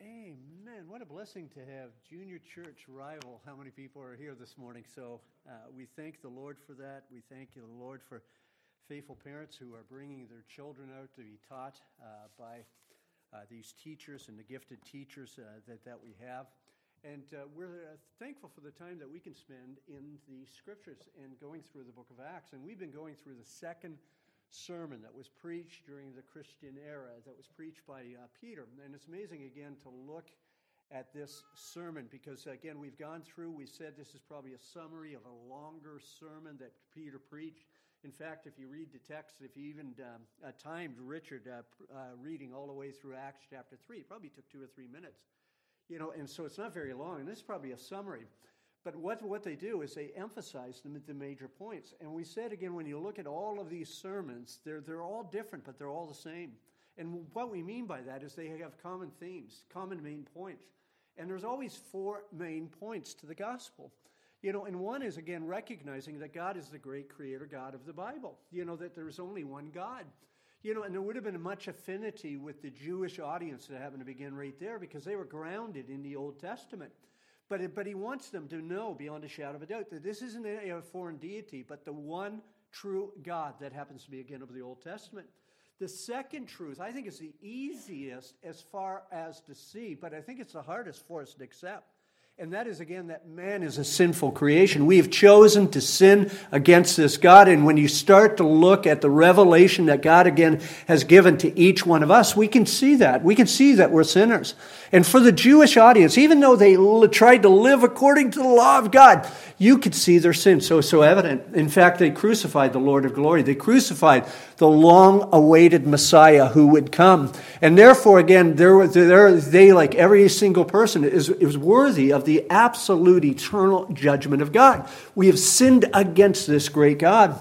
Amen. What a blessing to have Junior Church Rival. How many people are here this morning? So uh, we thank the Lord for that. We thank you, the Lord, for faithful parents who are bringing their children out to be taught uh, by uh, these teachers and the gifted teachers uh, that, that we have. And uh, we're uh, thankful for the time that we can spend in the scriptures and going through the book of Acts. And we've been going through the second sermon that was preached during the Christian era, that was preached by uh, Peter. And it's amazing, again, to look at this sermon because, again, we've gone through, we said this is probably a summary of a longer sermon that Peter preached. In fact, if you read the text, if you even um, uh, timed Richard uh, uh, reading all the way through Acts chapter 3, it probably took two or three minutes. You know, and so it's not very long, and this is probably a summary. But what, what they do is they emphasize the, the major points. And we said again, when you look at all of these sermons, they're, they're all different, but they're all the same. And what we mean by that is they have common themes, common main points. And there's always four main points to the gospel. You know, and one is again recognizing that God is the great creator God of the Bible. You know, that there's only one God. You know, and there would have been much affinity with the Jewish audience that happened to begin right there because they were grounded in the Old Testament. But, but he wants them to know beyond a shadow of a doubt that this isn't a foreign deity, but the one true God that happens to be again of the Old Testament. The second truth, I think, is the easiest as far as to see, but I think it's the hardest for us to accept. And that is, again, that man is a sinful creation. We have chosen to sin against this God. And when you start to look at the revelation that God, again, has given to each one of us, we can see that. We can see that we're sinners. And for the Jewish audience, even though they tried to live according to the law of God, you could see their sin so, so evident. In fact, they crucified the Lord of glory. They crucified the long awaited Messiah who would come. And therefore, again, they're, they're, they, like every single person, is, is worthy of the absolute eternal judgment of God. We have sinned against this great God.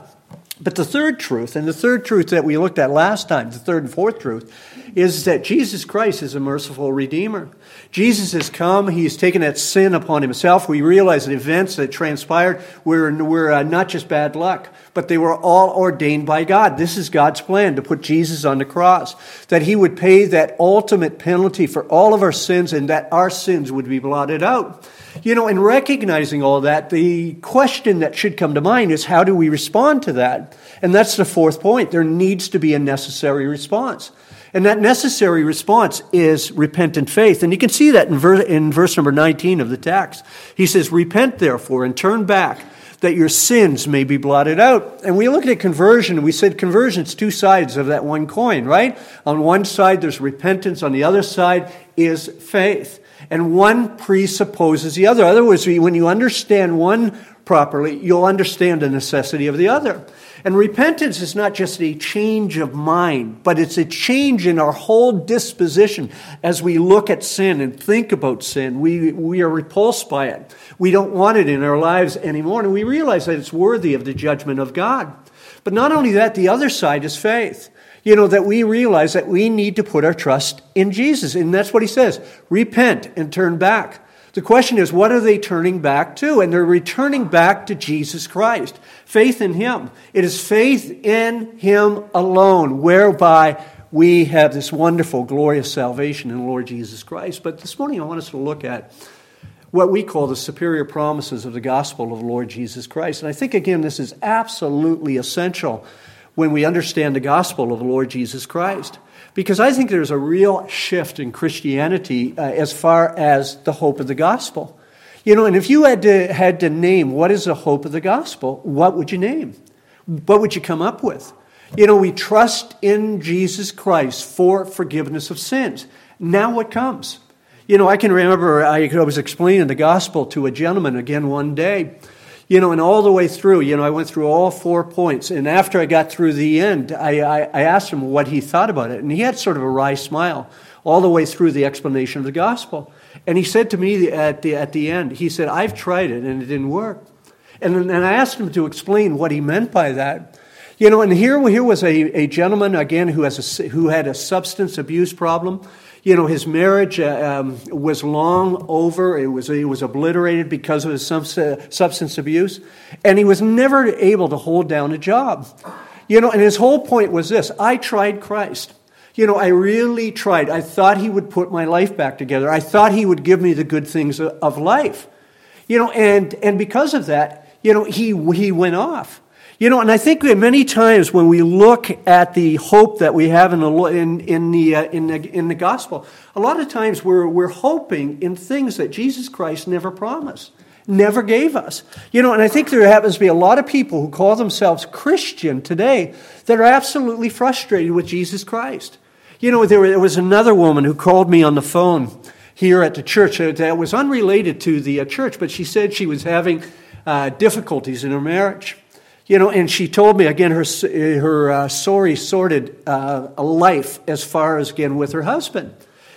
But the third truth, and the third truth that we looked at last time, the third and fourth truth, is that Jesus Christ is a merciful Redeemer. Jesus has come. He's taken that sin upon himself. We realize that events that transpired were, were uh, not just bad luck, but they were all ordained by God. This is God's plan to put Jesus on the cross, that he would pay that ultimate penalty for all of our sins and that our sins would be blotted out. You know, in recognizing all that, the question that should come to mind is how do we respond to that? And that's the fourth point. There needs to be a necessary response. And that necessary response is repentant faith. And you can see that in verse, in verse number 19 of the text. He says, Repent therefore and turn back that your sins may be blotted out. And we looked at conversion, and we said conversion's two sides of that one coin, right? On one side, there's repentance. On the other side is faith. And one presupposes the other. Otherwise, when you understand one properly, you'll understand the necessity of the other. And repentance is not just a change of mind, but it's a change in our whole disposition as we look at sin and think about sin. We, we are repulsed by it. We don't want it in our lives anymore, and we realize that it's worthy of the judgment of God. But not only that, the other side is faith. You know, that we realize that we need to put our trust in Jesus. And that's what he says repent and turn back. The question is, what are they turning back to? And they're returning back to Jesus Christ. Faith in Him. It is faith in Him alone, whereby we have this wonderful, glorious salvation in the Lord Jesus Christ. But this morning I want us to look at what we call the superior promises of the gospel of the Lord Jesus Christ. And I think, again, this is absolutely essential when we understand the gospel of the Lord Jesus Christ. Because I think there's a real shift in Christianity uh, as far as the hope of the gospel. You know, and if you had to, had to name what is the hope of the gospel, what would you name? What would you come up with? You know, we trust in Jesus Christ for forgiveness of sins. Now what comes? You know, I can remember I was explaining the gospel to a gentleman again one day you know, and all the way through, you know, I went through all four points. And after I got through the end, I, I, I asked him what he thought about it. And he had sort of a wry smile all the way through the explanation of the gospel. And he said to me at the, at the end, he said, I've tried it and it didn't work. And, and I asked him to explain what he meant by that. You know, and here, here was a, a gentleman, again, who, has a, who had a substance abuse problem. You know, his marriage uh, um, was long over. It was, it was obliterated because of his substance abuse. And he was never able to hold down a job. You know, and his whole point was this I tried Christ. You know, I really tried. I thought He would put my life back together. I thought He would give me the good things of life. You know, and, and because of that, you know, He, he went off. You know, and I think many times when we look at the hope that we have in the, in, in the, uh, in the, in the gospel, a lot of times we're, we're hoping in things that Jesus Christ never promised, never gave us. You know, and I think there happens to be a lot of people who call themselves Christian today that are absolutely frustrated with Jesus Christ. You know, there was another woman who called me on the phone here at the church that was unrelated to the uh, church, but she said she was having uh, difficulties in her marriage. You know, and she told me again her her uh, sorry sorted uh, life as far as again with her husband.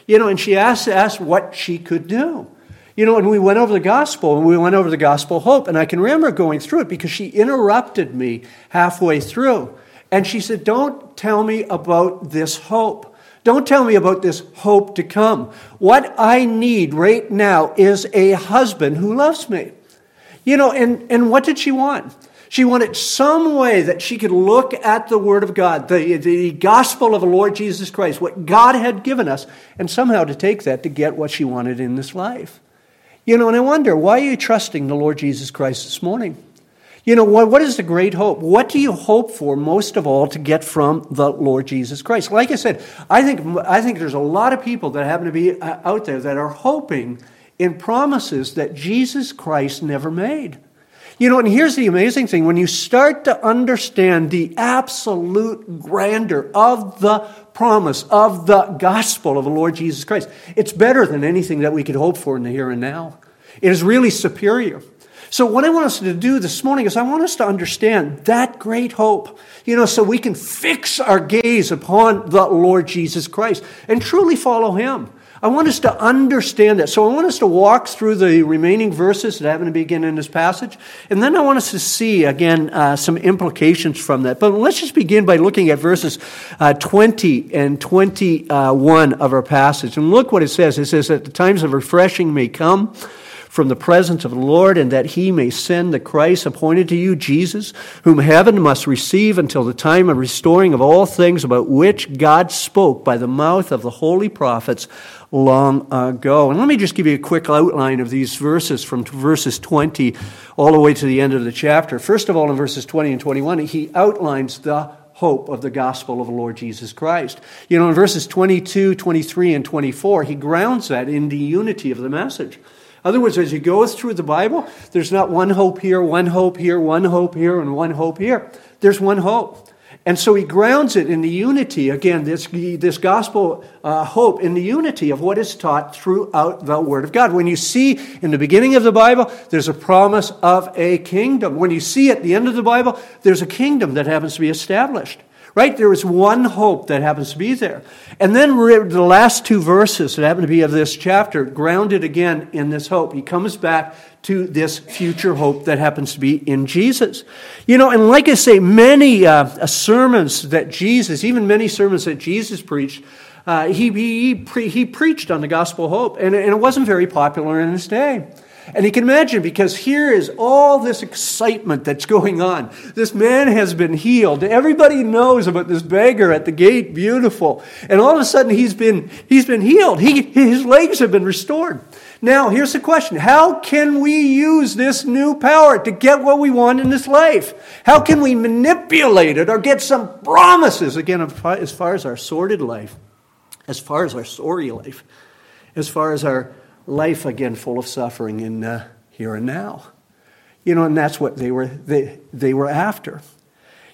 You know, and she asked asked what she could do. You know, and we went over the gospel and we went over the gospel hope, and I can remember going through it because she interrupted me halfway through, and she said, "Don't tell me about this hope." Don't tell me about this hope to come. What I need right now is a husband who loves me. You know, and, and what did she want? She wanted some way that she could look at the Word of God, the, the gospel of the Lord Jesus Christ, what God had given us, and somehow to take that to get what she wanted in this life. You know, and I wonder, why are you trusting the Lord Jesus Christ this morning? You know, what, what is the great hope? What do you hope for most of all to get from the Lord Jesus Christ? Like I said, I think, I think there's a lot of people that happen to be uh, out there that are hoping in promises that Jesus Christ never made. You know, and here's the amazing thing when you start to understand the absolute grandeur of the promise of the gospel of the Lord Jesus Christ, it's better than anything that we could hope for in the here and now. It is really superior. So, what I want us to do this morning is I want us to understand that great hope, you know, so we can fix our gaze upon the Lord Jesus Christ and truly follow Him. I want us to understand that. So I want us to walk through the remaining verses that happen to begin in this passage. And then I want us to see, again, uh, some implications from that. But let's just begin by looking at verses uh, 20 and 21 of our passage. And look what it says. It says, that the times of refreshing may come from the presence of the Lord, and that he may send the Christ appointed to you, Jesus, whom heaven must receive until the time of restoring of all things about which God spoke by the mouth of the holy prophets long ago. And let me just give you a quick outline of these verses from verses 20 all the way to the end of the chapter. First of all, in verses 20 and 21, he outlines the hope of the gospel of the Lord Jesus Christ. You know, in verses 22, 23, and 24, he grounds that in the unity of the message. Other words, as you go through the Bible, there's not one hope here, one hope here, one hope here, and one hope here. There's one hope. And so he grounds it in the unity, again, this, this gospel uh, hope in the unity of what is taught throughout the Word of God. When you see in the beginning of the Bible, there's a promise of a kingdom. When you see at the end of the Bible, there's a kingdom that happens to be established. Right? There is one hope that happens to be there. And then the last two verses that happen to be of this chapter, grounded again in this hope. He comes back to this future hope that happens to be in Jesus. You know, and like I say, many uh, uh sermons that Jesus, even many sermons that Jesus preached, uh, he, he, pre- he preached on the gospel hope, and, and it wasn't very popular in his day. And you can imagine because here is all this excitement that's going on. This man has been healed. Everybody knows about this beggar at the gate, beautiful. And all of a sudden he's been, he's been healed. He, his legs have been restored. Now, here's the question. How can we use this new power to get what we want in this life? How can we manipulate it or get some promises, again, as far as our sordid life, as far as our sorry life, as far as our life again full of suffering in uh, here and now. You know, and that's what they were, they, they were after.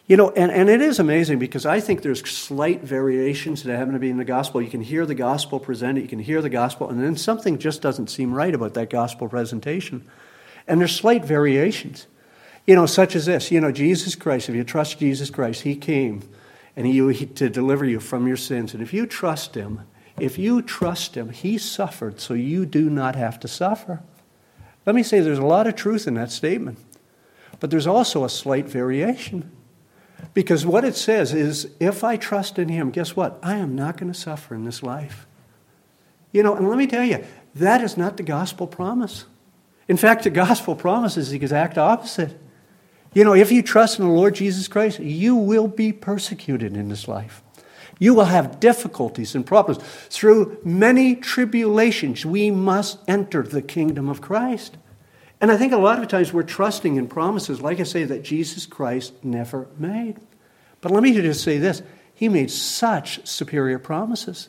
You know, and, and it is amazing because I think there's slight variations that happen to be in the gospel. You can hear the gospel presented, you can hear the gospel, and then something just doesn't seem right about that gospel presentation. And there's slight variations. You know, such as this. You know, Jesus Christ, if you trust Jesus Christ, He came and he, he to deliver you from your sins. And if you trust Him, if you trust Him, He suffered so you do not have to suffer. Let me say there's a lot of truth in that statement, but there's also a slight variation. Because what it says is if I trust in Him, guess what? I am not going to suffer in this life. You know, and let me tell you, that is not the gospel promise. In fact, the gospel promise is the exact opposite. You know, if you trust in the Lord Jesus Christ, you will be persecuted in this life. You will have difficulties and problems. Through many tribulations, we must enter the kingdom of Christ. And I think a lot of times we're trusting in promises, like I say, that Jesus Christ never made. But let me just say this He made such superior promises.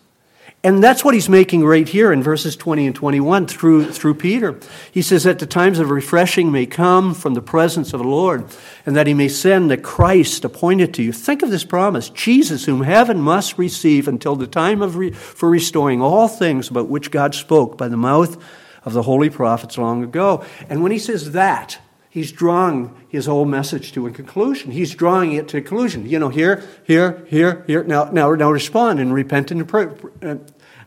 And that's what he's making right here in verses 20 and 21 through, through Peter. He says that the times of refreshing may come from the presence of the Lord, and that he may send the Christ appointed to you. Think of this promise Jesus, whom heaven must receive until the time of re- for restoring all things about which God spoke by the mouth of the holy prophets long ago. And when he says that, he's drawing his whole message to a conclusion. He's drawing it to a conclusion. You know, here, here, here, here. Now, now, now respond in repentant, uh,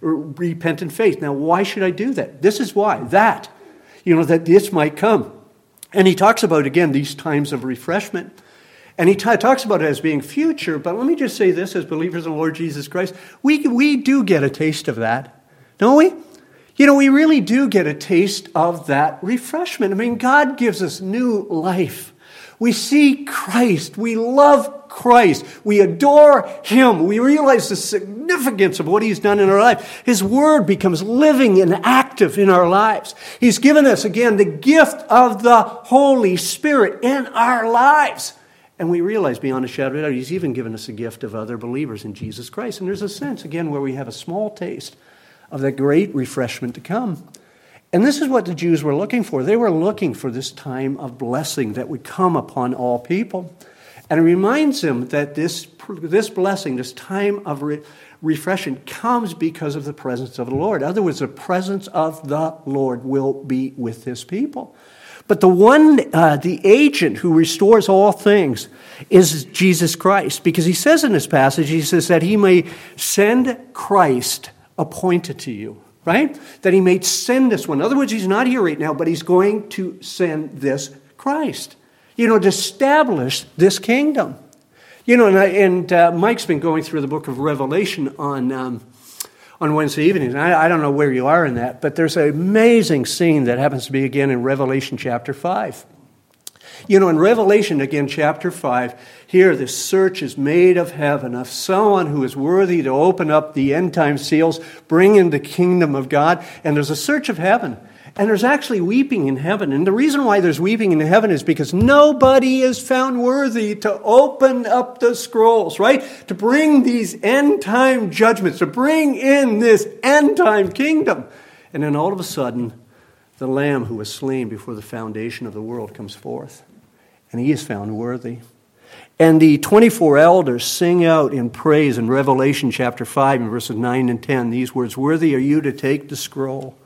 repentant faith. Now, why should I do that? This is why. That, you know, that this might come. And he talks about, again, these times of refreshment. And he t- talks about it as being future, but let me just say this as believers in the Lord Jesus Christ, we, we do get a taste of that, don't we? You know, we really do get a taste of that refreshment. I mean, God gives us new life. We see Christ. We love Christ. We adore Him. We realize the significance of what He's done in our life. His Word becomes living and active in our lives. He's given us, again, the gift of the Holy Spirit in our lives. And we realize beyond a shadow of a doubt, He's even given us a gift of other believers in Jesus Christ. And there's a sense, again, where we have a small taste of the great refreshment to come. And this is what the Jews were looking for. They were looking for this time of blessing that would come upon all people. And it reminds them that this, this blessing, this time of re- refreshing, comes because of the presence of the Lord. In other words, the presence of the Lord will be with his people. But the one, uh, the agent who restores all things is Jesus Christ. Because he says in this passage, he says that he may send Christ appointed to you, right? That he may send this one. In other words, he's not here right now, but he's going to send this Christ, you know, to establish this kingdom. You know, and, I, and uh, Mike's been going through the book of Revelation on, um, on Wednesday evenings. I, I don't know where you are in that, but there's an amazing scene that happens to be again in Revelation chapter 5. You know, in Revelation, again, chapter 5, here the search is made of heaven of someone who is worthy to open up the end time seals, bring in the kingdom of God. And there's a search of heaven. And there's actually weeping in heaven. And the reason why there's weeping in heaven is because nobody is found worthy to open up the scrolls, right? To bring these end time judgments, to bring in this end time kingdom. And then all of a sudden, the Lamb who was slain before the foundation of the world comes forth and he is found worthy. And the 24 elders sing out in praise in Revelation chapter 5 and verses 9 and 10 these words Worthy are you to take the scroll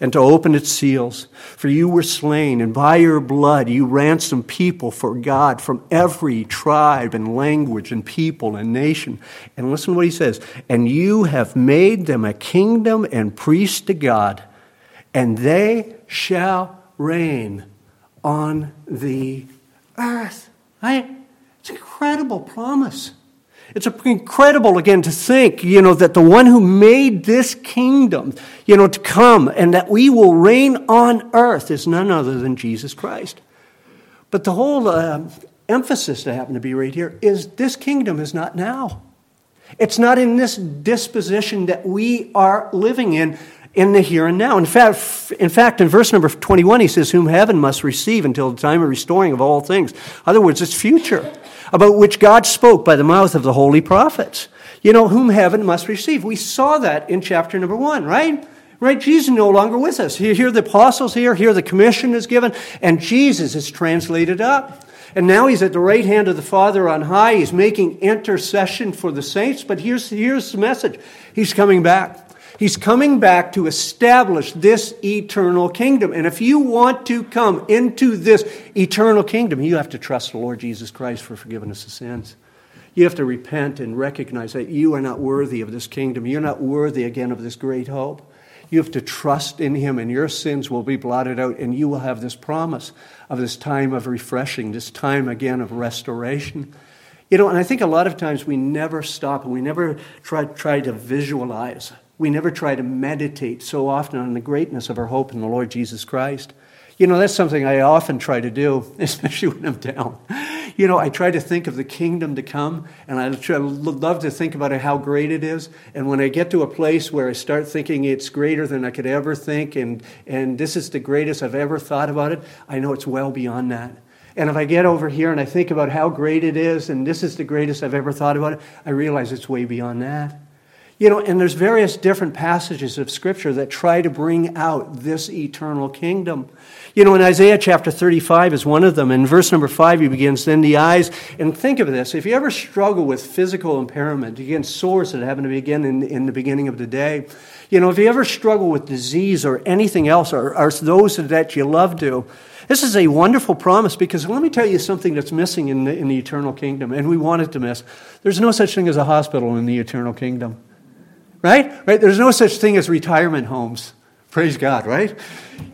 and to open its seals. For you were slain, and by your blood you ransomed people for God from every tribe and language and people and nation. And listen to what he says And you have made them a kingdom and priests to God, and they shall reign on the earth. Right? It's an incredible promise. It's incredible, again, to think, you know, that the one who made this kingdom, you know, to come and that we will reign on earth is none other than Jesus Christ. But the whole uh, emphasis that happened to be right here is this kingdom is not now. It's not in this disposition that we are living in in the here and now. In fact, in fact, in verse number 21, he says, Whom heaven must receive until the time of restoring of all things. In other words, it's future, about which God spoke by the mouth of the holy prophets. You know, whom heaven must receive. We saw that in chapter number one, right? Right? Jesus no longer with us. Here the apostles here, here the commission is given, and Jesus is translated up. And now he's at the right hand of the Father on high. He's making intercession for the saints. But here's, here's the message He's coming back. He's coming back to establish this eternal kingdom. And if you want to come into this eternal kingdom, you have to trust the Lord Jesus Christ for forgiveness of sins. You have to repent and recognize that you are not worthy of this kingdom. You're not worthy again of this great hope. You have to trust in Him, and your sins will be blotted out, and you will have this promise of this time of refreshing, this time again of restoration. You know, and I think a lot of times we never stop and we never try, try to visualize we never try to meditate so often on the greatness of our hope in the Lord Jesus Christ. You know, that's something I often try to do, especially when I'm down. you know, I try to think of the kingdom to come, and I try, love to think about how great it is. And when I get to a place where I start thinking it's greater than I could ever think, and, and this is the greatest I've ever thought about it, I know it's well beyond that. And if I get over here and I think about how great it is, and this is the greatest I've ever thought about it, I realize it's way beyond that. You know, and there's various different passages of Scripture that try to bring out this eternal kingdom. You know, in Isaiah chapter 35 is one of them. In verse number 5, he begins, Then the eyes, and think of this if you ever struggle with physical impairment, again, sores that happen to begin in, in the beginning of the day, you know, if you ever struggle with disease or anything else, or, or those that you love do, this is a wonderful promise because let me tell you something that's missing in the, in the eternal kingdom, and we want it to miss. There's no such thing as a hospital in the eternal kingdom right? Right? There's no such thing as retirement homes. Praise God, right?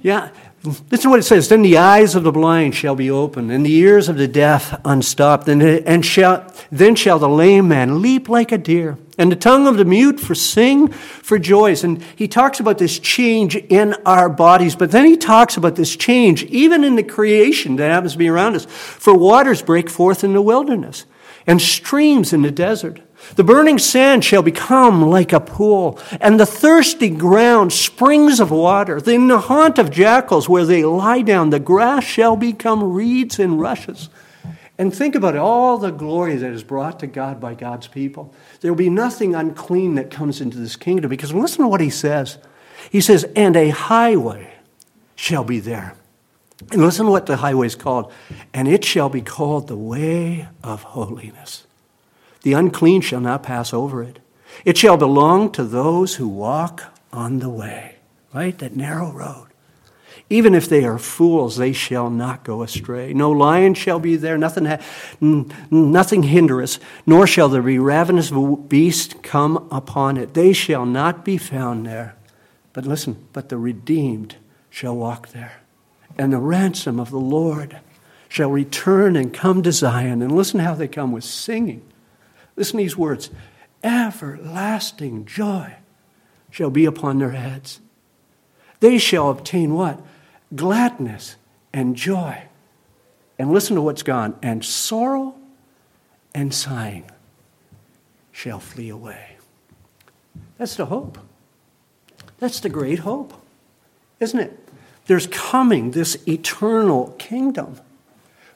Yeah. Listen to what it says. Then the eyes of the blind shall be opened, and the ears of the deaf unstopped, and, and shall, then shall the lame man leap like a deer, and the tongue of the mute for sing for joys. And he talks about this change in our bodies, but then he talks about this change even in the creation that happens to be around us. For waters break forth in the wilderness, and streams in the desert. The burning sand shall become like a pool, and the thirsty ground springs of water. In the haunt of jackals, where they lie down, the grass shall become reeds and rushes. And think about it, all the glory that is brought to God by God's people. There will be nothing unclean that comes into this kingdom, because listen to what he says. He says, And a highway shall be there. And listen to what the highway is called. And it shall be called the way of holiness. The unclean shall not pass over it. It shall belong to those who walk on the way, right? That narrow road. Even if they are fools, they shall not go astray. No lion shall be there, nothing, nothing hinder us, nor shall there be ravenous beast come upon it. They shall not be found there. But listen, but the redeemed shall walk there. And the ransom of the Lord shall return and come to Zion. And listen how they come with singing Listen to these words everlasting joy shall be upon their heads. They shall obtain what? Gladness and joy. And listen to what's gone. And sorrow and sighing shall flee away. That's the hope. That's the great hope, isn't it? There's coming this eternal kingdom.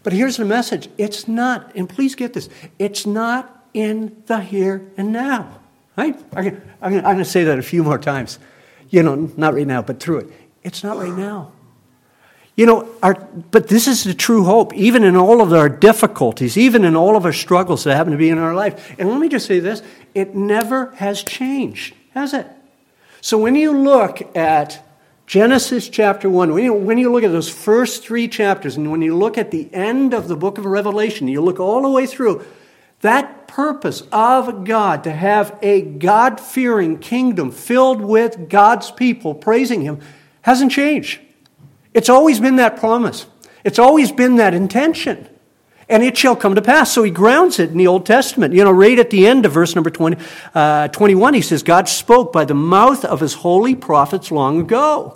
But here's the message it's not, and please get this, it's not in the here and now. Right? I'm going to say that a few more times. You know, not right now, but through it. It's not right now. You know, our, but this is the true hope, even in all of our difficulties, even in all of our struggles that happen to be in our life. And let me just say this it never has changed, has it? So when you look at Genesis chapter 1, when you, when you look at those first three chapters, and when you look at the end of the book of Revelation, you look all the way through, that purpose of God to have a God fearing kingdom filled with God's people praising Him hasn't changed. It's always been that promise, it's always been that intention. And it shall come to pass. So he grounds it in the Old Testament. You know, right at the end of verse number 20, uh, 21, he says, God spoke by the mouth of his holy prophets long ago.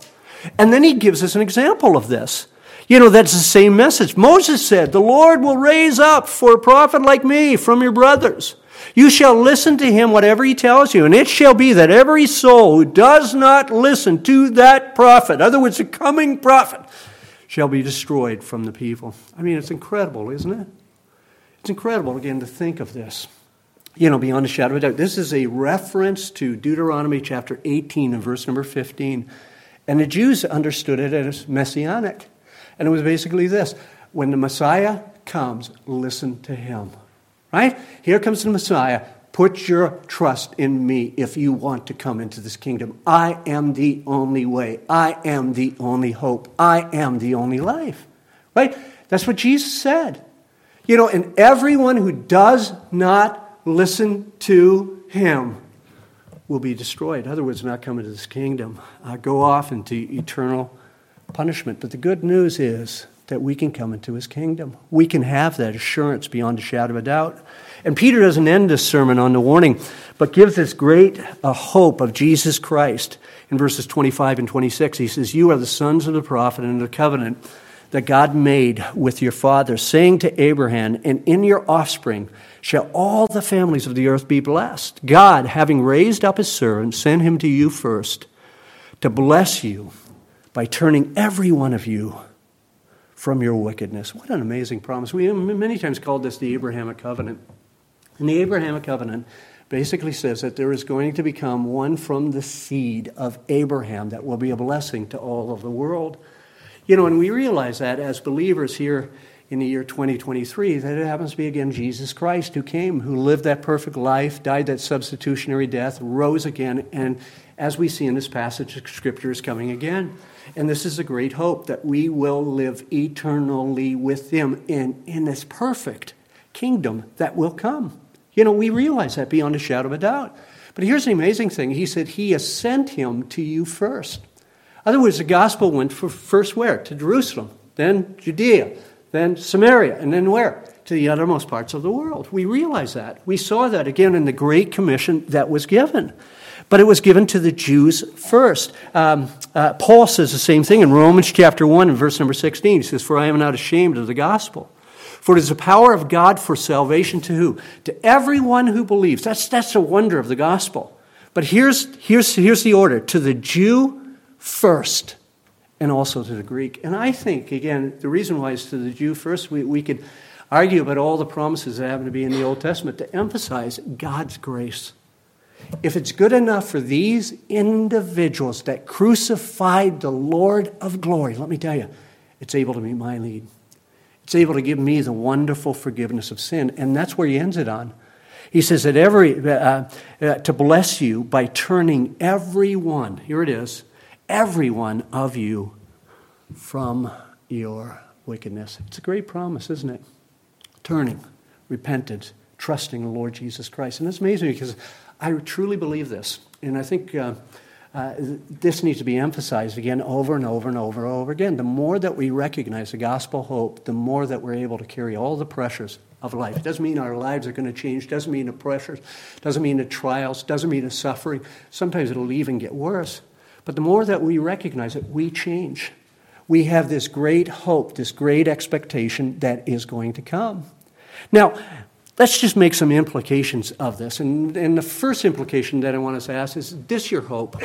And then he gives us an example of this. You know, that's the same message. Moses said, The Lord will raise up for a prophet like me from your brothers. You shall listen to him whatever he tells you, and it shall be that every soul who does not listen to that prophet, other words, the coming prophet, shall be destroyed from the people. I mean, it's incredible, isn't it? It's incredible, again, to think of this. You know, beyond a shadow of a doubt. This is a reference to Deuteronomy chapter 18 and verse number 15. And the Jews understood it as messianic. And it was basically this when the Messiah comes, listen to him. Right? Here comes the Messiah. Put your trust in me if you want to come into this kingdom. I am the only way. I am the only hope. I am the only life. Right? That's what Jesus said. You know, and everyone who does not listen to him will be destroyed. In other words, not come into this kingdom, uh, go off into eternal punishment. But the good news is that we can come into his kingdom. We can have that assurance beyond a shadow of a doubt. And Peter doesn't end this sermon on the warning, but gives this great uh, hope of Jesus Christ. In verses 25 and 26, he says, You are the sons of the prophet and the covenant that God made with your father, saying to Abraham, And in your offspring shall all the families of the earth be blessed. God, having raised up his servant, sent him to you first to bless you by turning every one of you from your wickedness. What an amazing promise. We many times called this the Abrahamic covenant. And the Abrahamic covenant basically says that there is going to become one from the seed of Abraham that will be a blessing to all of the world. You know, and we realize that as believers here in the year 2023, that it happens to be again Jesus Christ who came, who lived that perfect life, died that substitutionary death, rose again, and as we see in this passage, Scripture is coming again. And this is a great hope that we will live eternally with Him in, in this perfect kingdom that will come. You know, we realize that beyond a shadow of a doubt. But here's the amazing thing He said, He has sent Him to you first. In other words, the gospel went first where? To Jerusalem, then Judea, then Samaria, and then where? To the uttermost parts of the world. We realize that. We saw that again in the Great Commission that was given. But it was given to the Jews first. Um, uh, Paul says the same thing in Romans chapter 1 and verse number 16. He says, For I am not ashamed of the gospel. For it is the power of God for salvation to who? To everyone who believes. That's, that's the wonder of the gospel. But here's, here's, here's the order to the Jew first, and also to the Greek. And I think, again, the reason why it's to the Jew first, we, we could argue about all the promises that happen to be in the Old Testament to emphasize God's grace. If it's good enough for these individuals that crucified the Lord of glory, let me tell you, it's able to meet my need. It's able to give me the wonderful forgiveness of sin. And that's where he ends it on. He says that every, uh, uh, to bless you by turning every one, here it is, every one of you from your wickedness. It's a great promise, isn't it? Turning, repentance, trusting the Lord Jesus Christ. And it's amazing because I truly believe this. And I think uh, uh, this needs to be emphasized again over and over and over and over again. The more that we recognize the gospel hope, the more that we're able to carry all the pressures of life. It doesn't mean our lives are going to change, doesn't mean the pressures, doesn't mean the trials, doesn't mean the suffering. Sometimes it'll even get worse. But the more that we recognize it, we change. We have this great hope, this great expectation that is going to come. Now, let's just make some implications of this. And, and the first implication that I want us to ask is this your hope?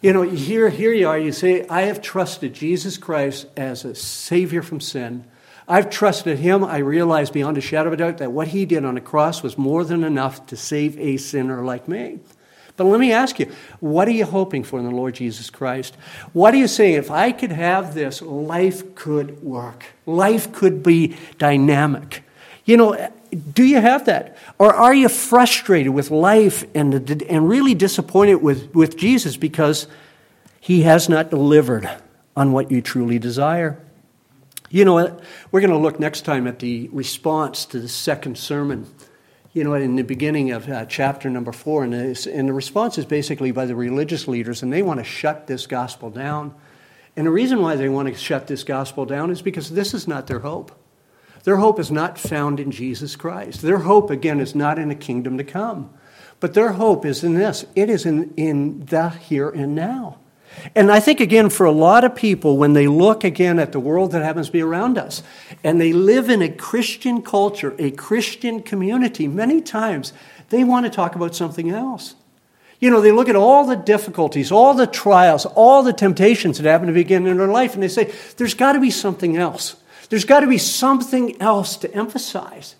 You know, here, here you are, you say, I have trusted Jesus Christ as a Savior from sin. I've trusted Him. I realize beyond a shadow of a doubt that what He did on the cross was more than enough to save a sinner like me. But let me ask you, what are you hoping for in the Lord Jesus Christ? What are you saying? If I could have this, life could work, life could be dynamic. You know, do you have that? Or are you frustrated with life and, and really disappointed with, with Jesus because he has not delivered on what you truly desire? You know, what? we're going to look next time at the response to the second sermon. You know, in the beginning of uh, chapter number four, and, and the response is basically by the religious leaders, and they want to shut this gospel down. And the reason why they want to shut this gospel down is because this is not their hope. Their hope is not found in Jesus Christ. Their hope, again, is not in a kingdom to come. But their hope is in this it is in, in the here and now. And I think, again, for a lot of people, when they look again at the world that happens to be around us, and they live in a Christian culture, a Christian community, many times they want to talk about something else. You know, they look at all the difficulties, all the trials, all the temptations that happen to begin in their life, and they say, there's got to be something else. There's got to be something else to emphasize.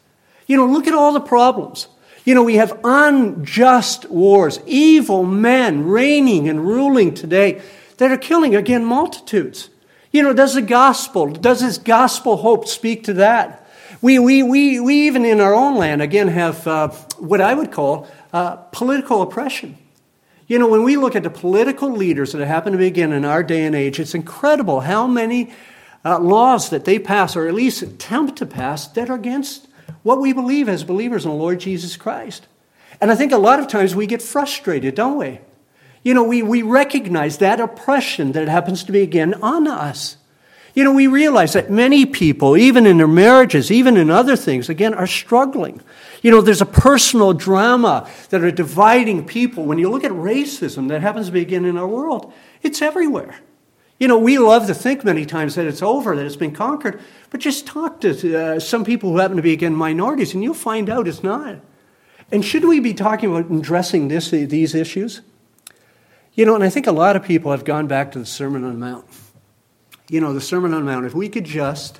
You know, look at all the problems. You know, we have unjust wars, evil men reigning and ruling today that are killing, again, multitudes. You know, does the gospel, does this gospel hope speak to that? We, we, we, we even in our own land, again, have uh, what I would call uh, political oppression. You know, when we look at the political leaders that happen to be, again, in our day and age, it's incredible how many uh, laws that they pass, or at least attempt to pass, that are against what we believe as believers in the Lord Jesus Christ. And I think a lot of times we get frustrated, don't we? You know, we, we recognize that oppression that happens to be again on us. You know, we realize that many people, even in their marriages, even in other things, again, are struggling. You know, there's a personal drama that are dividing people. When you look at racism that happens to be again in our world, it's everywhere. You know, we love to think many times that it's over, that it's been conquered, but just talk to uh, some people who happen to be, again, minorities, and you'll find out it's not. And should we be talking about addressing this, these issues? You know, and I think a lot of people have gone back to the Sermon on the Mount. You know, the Sermon on the Mount, if we could just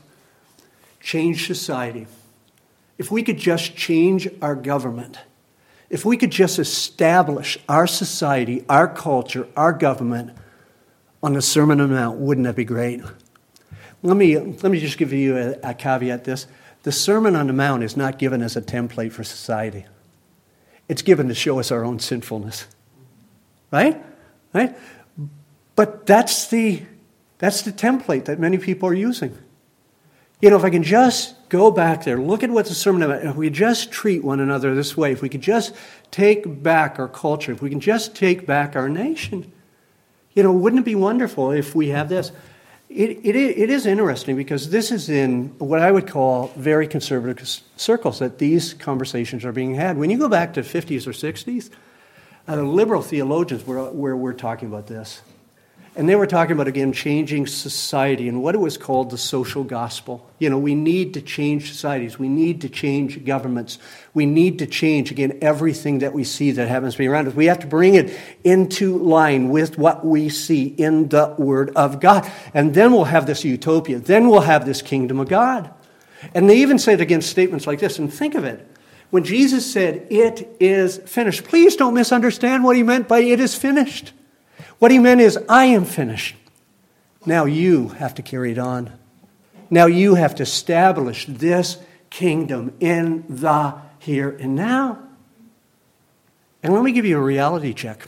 change society, if we could just change our government, if we could just establish our society, our culture, our government on the Sermon on the Mount, wouldn't that be great? Let me, let me just give you a, a caveat this. The Sermon on the Mount is not given as a template for society. It's given to show us our own sinfulness. Right? Right? But that's the, that's the template that many people are using. You know, if I can just go back there, look at what the sermon about, if we just treat one another this way, if we could just take back our culture, if we can just take back our nation, you know, wouldn't it be wonderful if we have this? It, it, it is interesting because this is in what I would call very conservative circles that these conversations are being had. When you go back to 50s or 60s, uh, liberal theologians were, where we're talking about this. And they were talking about, again, changing society and what it was called the social gospel. You know, we need to change societies. We need to change governments. We need to change, again, everything that we see that happens to be around us. We have to bring it into line with what we see in the Word of God. And then we'll have this utopia. Then we'll have this kingdom of God. And they even say it against statements like this. And think of it. When Jesus said, It is finished, please don't misunderstand what he meant by it is finished. What he meant is, I am finished. Now you have to carry it on. Now you have to establish this kingdom in the here and now. And let me give you a reality check.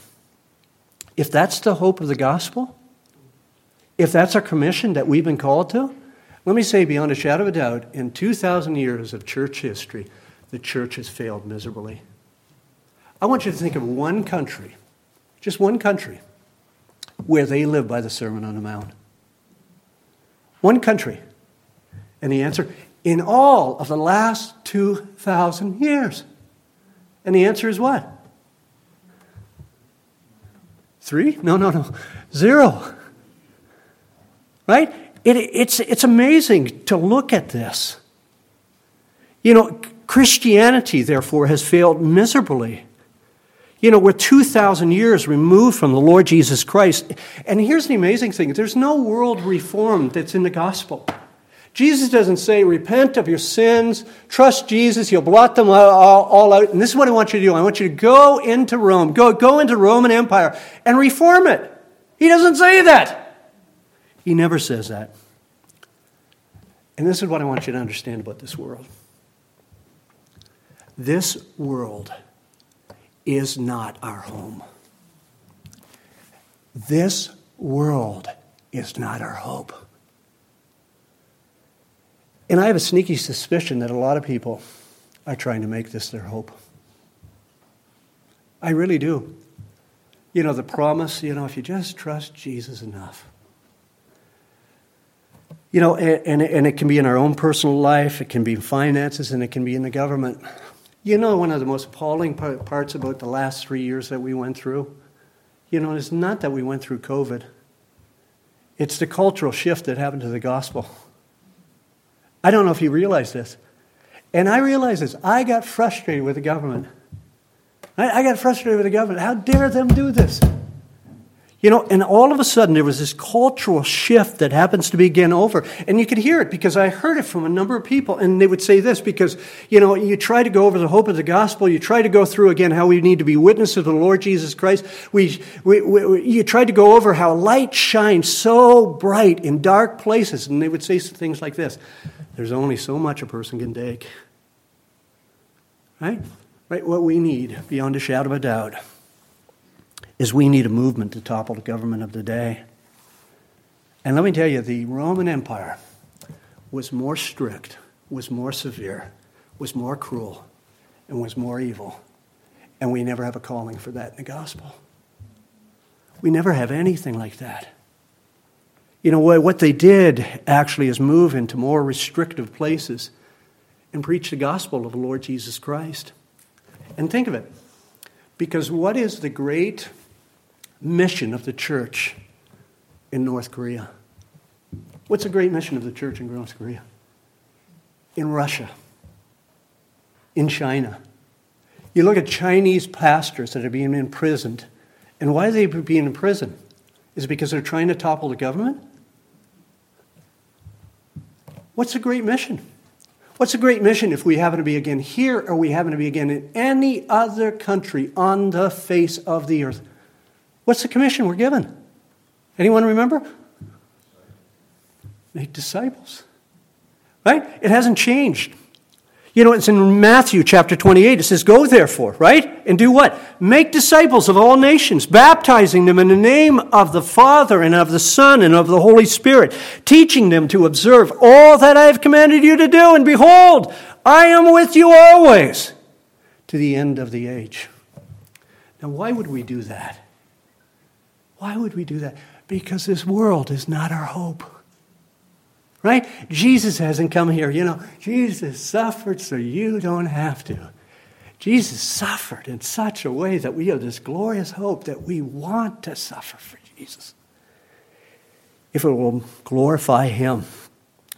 If that's the hope of the gospel, if that's our commission that we've been called to, let me say beyond a shadow of a doubt, in 2,000 years of church history, the church has failed miserably. I want you to think of one country, just one country, where they live by the Sermon on the Mount. One country. And the answer, in all of the last 2,000 years. And the answer is what? Three? No, no, no. Zero. Right? It, it's, it's amazing to look at this. You know, Christianity, therefore, has failed miserably. You know, we're 2,000 years removed from the Lord Jesus Christ. And here's the amazing thing there's no world reform that's in the gospel. Jesus doesn't say, repent of your sins, trust Jesus, he'll blot them all, all, out. And this is what I want you to do. I want you to go into Rome, go, go into the Roman Empire and reform it. He doesn't say that. He never says that. And this is what I want you to understand about this world. This world is not our home. This world is not our hope. And I have a sneaky suspicion that a lot of people are trying to make this their hope. I really do. You know, the promise, you know, if you just trust Jesus enough. You know, and, and, it can be in our own personal life, it can be in finances, and it can be in the government. You know, one of the most appalling parts about the last three years that we went through, you know, it's not that we went through COVID, it's the cultural shift that happened to the gospel. I don't know if you realize this. And I realize this. I got frustrated with the government. I, I got frustrated with the government. How dare them do this? You know, and all of a sudden there was this cultural shift that happens to begin over. And you could hear it because I heard it from a number of people. And they would say this because, you know, you try to go over the hope of the gospel. You try to go through again how we need to be witnesses of the Lord Jesus Christ. We, we, we, you try to go over how light shines so bright in dark places. And they would say things like this There's only so much a person can take. Right? Right? What we need, beyond a shadow of a doubt is we need a movement to topple the government of the day. And let me tell you, the Roman Empire was more strict, was more severe, was more cruel, and was more evil. And we never have a calling for that in the gospel. We never have anything like that. You know, what they did actually is move into more restrictive places and preach the gospel of the Lord Jesus Christ. And think of it, because what is the great mission of the church. in North Korea? What's the great mission of the church in North Korea? In Russia, in China. You look at Chinese pastors that are being imprisoned. And why are they being imprisoned? Is it because they're trying to topple the government? What's the great mission? What's a great mission if we happen to be again here or we happen to be again in any other country on the face of the earth? What's the commission we're given? Anyone remember? Make disciples. Right? It hasn't changed. You know, it's in Matthew chapter 28. It says, Go therefore, right? And do what? Make disciples of all nations, baptizing them in the name of the Father and of the Son and of the Holy Spirit, teaching them to observe all that I have commanded you to do. And behold, I am with you always to the end of the age. Now, why would we do that? Why would we do that? Because this world is not our hope right? Jesus hasn't come here. You know, Jesus suffered so you don't have to. Jesus suffered in such a way that we have this glorious hope that we want to suffer for Jesus. If it will glorify Him,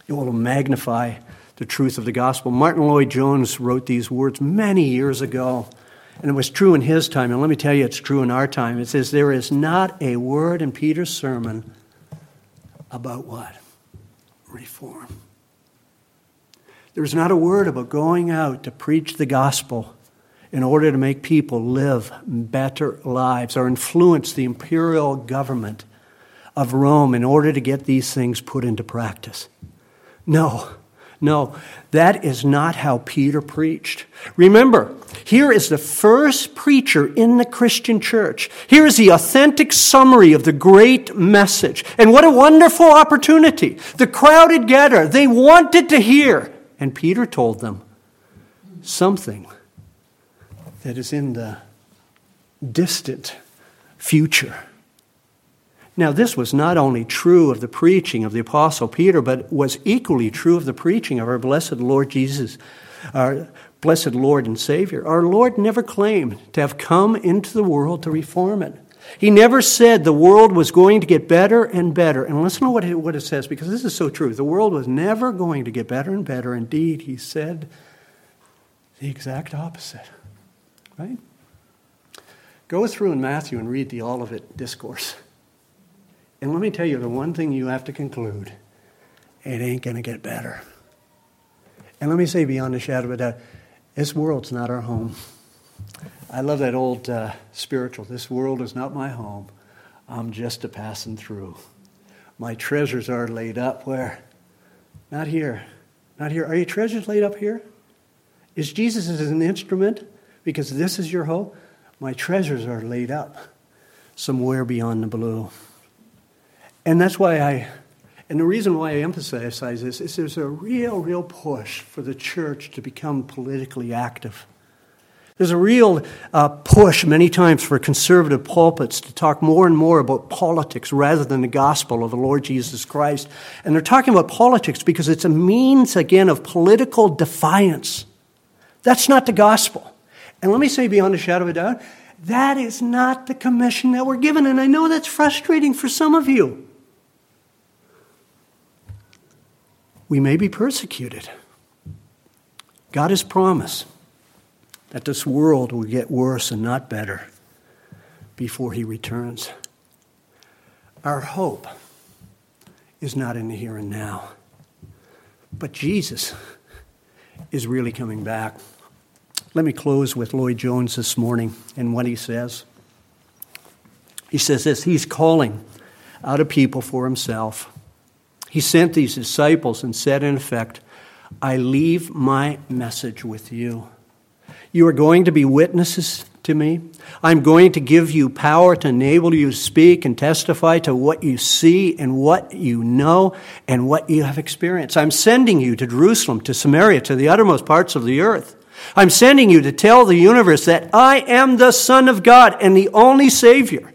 it will magnify the truth of the gospel. Martyn Lloyd-Jones wrote these words many years ago, and it was true in his time. And let me tell you, it's true in our time. It says, There is not a word in Peter's sermon about what? reform. There's not a word about going out to preach the gospel in order to make people live better lives or influence the imperial government of Rome in order to get these things put into practice. No. No, that is not how Peter preached. Remember, here is the first preacher in the Christian church. Here is the authentic summary of the great message. And what a wonderful opportunity. The crowd had gathered. They wanted to hear. And Peter told them something that is in the distant future. Now, this was not only true of the preaching of the Apostle Peter, but was equally true of the preaching of our blessed Lord Jesus, our blessed Lord and Savior. Our Lord never claimed to have come into the world to reform it. He never said the world was going to get better and better. And listen to what it, what it says, because this is so true. The world was never going to get better and better. Indeed, he said the exact opposite. Right? Go through in Matthew and read the Olivet Discourse. And let me tell you the one thing you have to conclude it ain't going to get better. And let me say beyond a shadow of a doubt, this world's not our home. I love that old uh, spiritual. This world is not my home. I'm just a passing through. My treasures are laid up where? Not here. Not here. Are your treasures laid up here? Is Jesus as an instrument because this is your hope? My treasures are laid up somewhere beyond the blue. And that's why I, and the reason why I emphasize this is there's a real, real push for the church to become politically active. There's a real uh, push many times for conservative pulpits to talk more and more about politics rather than the gospel of the Lord Jesus Christ. And they're talking about politics because it's a means, again, of political defiance. That's not the gospel. And let me say beyond a shadow of a doubt, that is not the commission that we're given. And I know that's frustrating for some of you. We may be persecuted. God has promised that this world will get worse and not better before He returns. Our hope is not in the here and now, but Jesus is really coming back. Let me close with Lloyd-Jones this morning and what he says. He says this He's calling out a people for Himself he sent these disciples and said, in effect, I leave my message with you. You are going to be witnesses to me. I'm going to give you power to enable you to speak and testify to what you see and what you know and what you have experienced. I'm sending you to Jerusalem, to Samaria, to the uttermost parts of the earth. I'm sending you to tell the universe that I am the Son of God and the only Savior.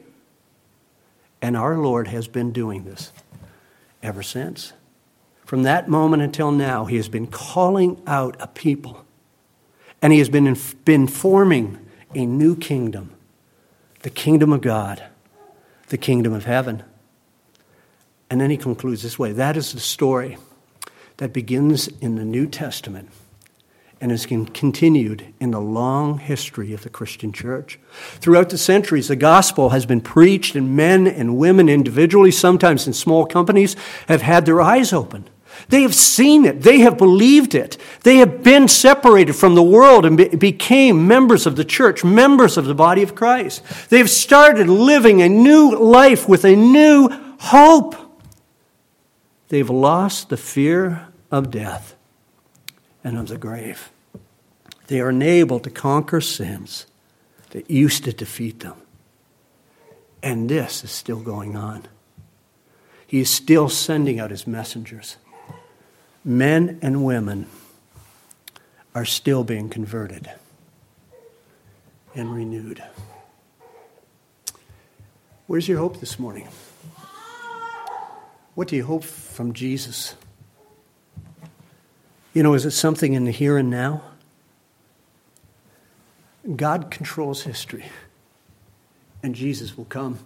And our Lord has been doing this ever since. From that moment until now, he has been calling out a people. And he has been, been forming a new kingdom the kingdom of God, the kingdom of heaven. And then he concludes this way that is the story that begins in the New Testament and has continued in the long history of the Christian church. Throughout the centuries, the gospel has been preached, and men and women individually, sometimes in small companies, have had their eyes open. They have seen it. They have believed it. They have been separated from the world and be- became members of the church, members of the body of Christ. They have started living a new life with a new hope. They've lost the fear of death and of the grave. They are enabled to conquer sins that used to defeat them. And this is still going on. He is still sending out his messengers. Men and women are still being converted and renewed. Where's your hope this morning? What do you hope from Jesus? You know, is it something in the here and now? God controls history, and Jesus will come.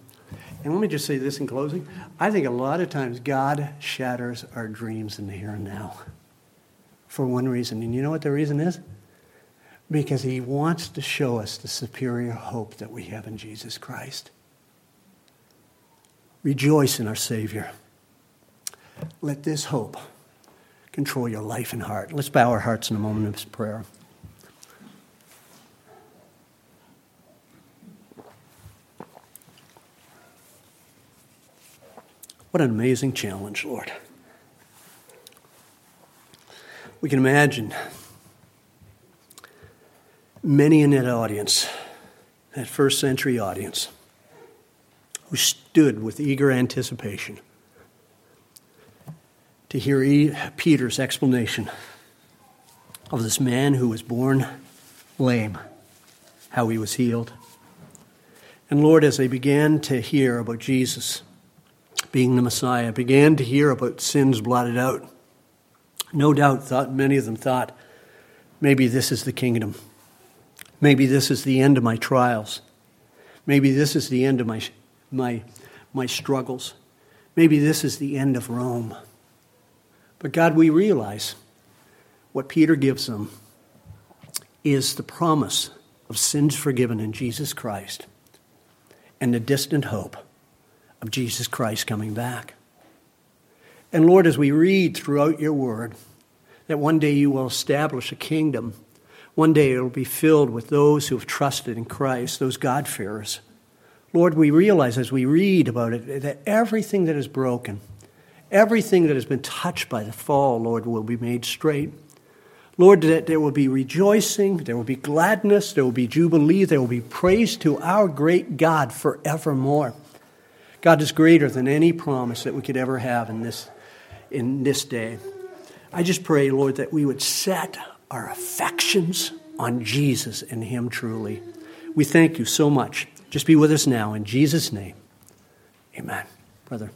And let me just say this in closing. I think a lot of times God shatters our dreams in the here and now for one reason. And you know what the reason is? Because he wants to show us the superior hope that we have in Jesus Christ. Rejoice in our Savior. Let this hope control your life and heart. Let's bow our hearts in a moment of prayer. What an amazing challenge, Lord. We can imagine many in that audience, that first century audience, who stood with eager anticipation to hear Peter's explanation of this man who was born lame, how he was healed. And Lord, as they began to hear about Jesus being the Messiah, began to hear about sins blotted out, no doubt thought many of them thought, maybe this is the kingdom. Maybe this is the end of my trials. Maybe this is the end of my, my, my struggles. Maybe this is the end of Rome. But God, we realize what Peter gives them is the promise of sins forgiven in Jesus Christ and the distant hope of Jesus Christ coming back. And Lord, as we read throughout your word, that one day you will establish a kingdom. One day it will be filled with those who have trusted in Christ, those God-fearers. Lord, we realize as we read about it that everything that is broken, Everything that has been touched by the fall, Lord, will be made straight. Lord, that there will be rejoicing, there will be gladness, there will be jubilee, there will be praise to our great God forevermore. God is greater than any promise that we could ever have in this, in this day. I just pray, Lord, that we would set our affections on Jesus and Him truly. We thank you so much. Just be with us now in Jesus' name. Amen. Brother.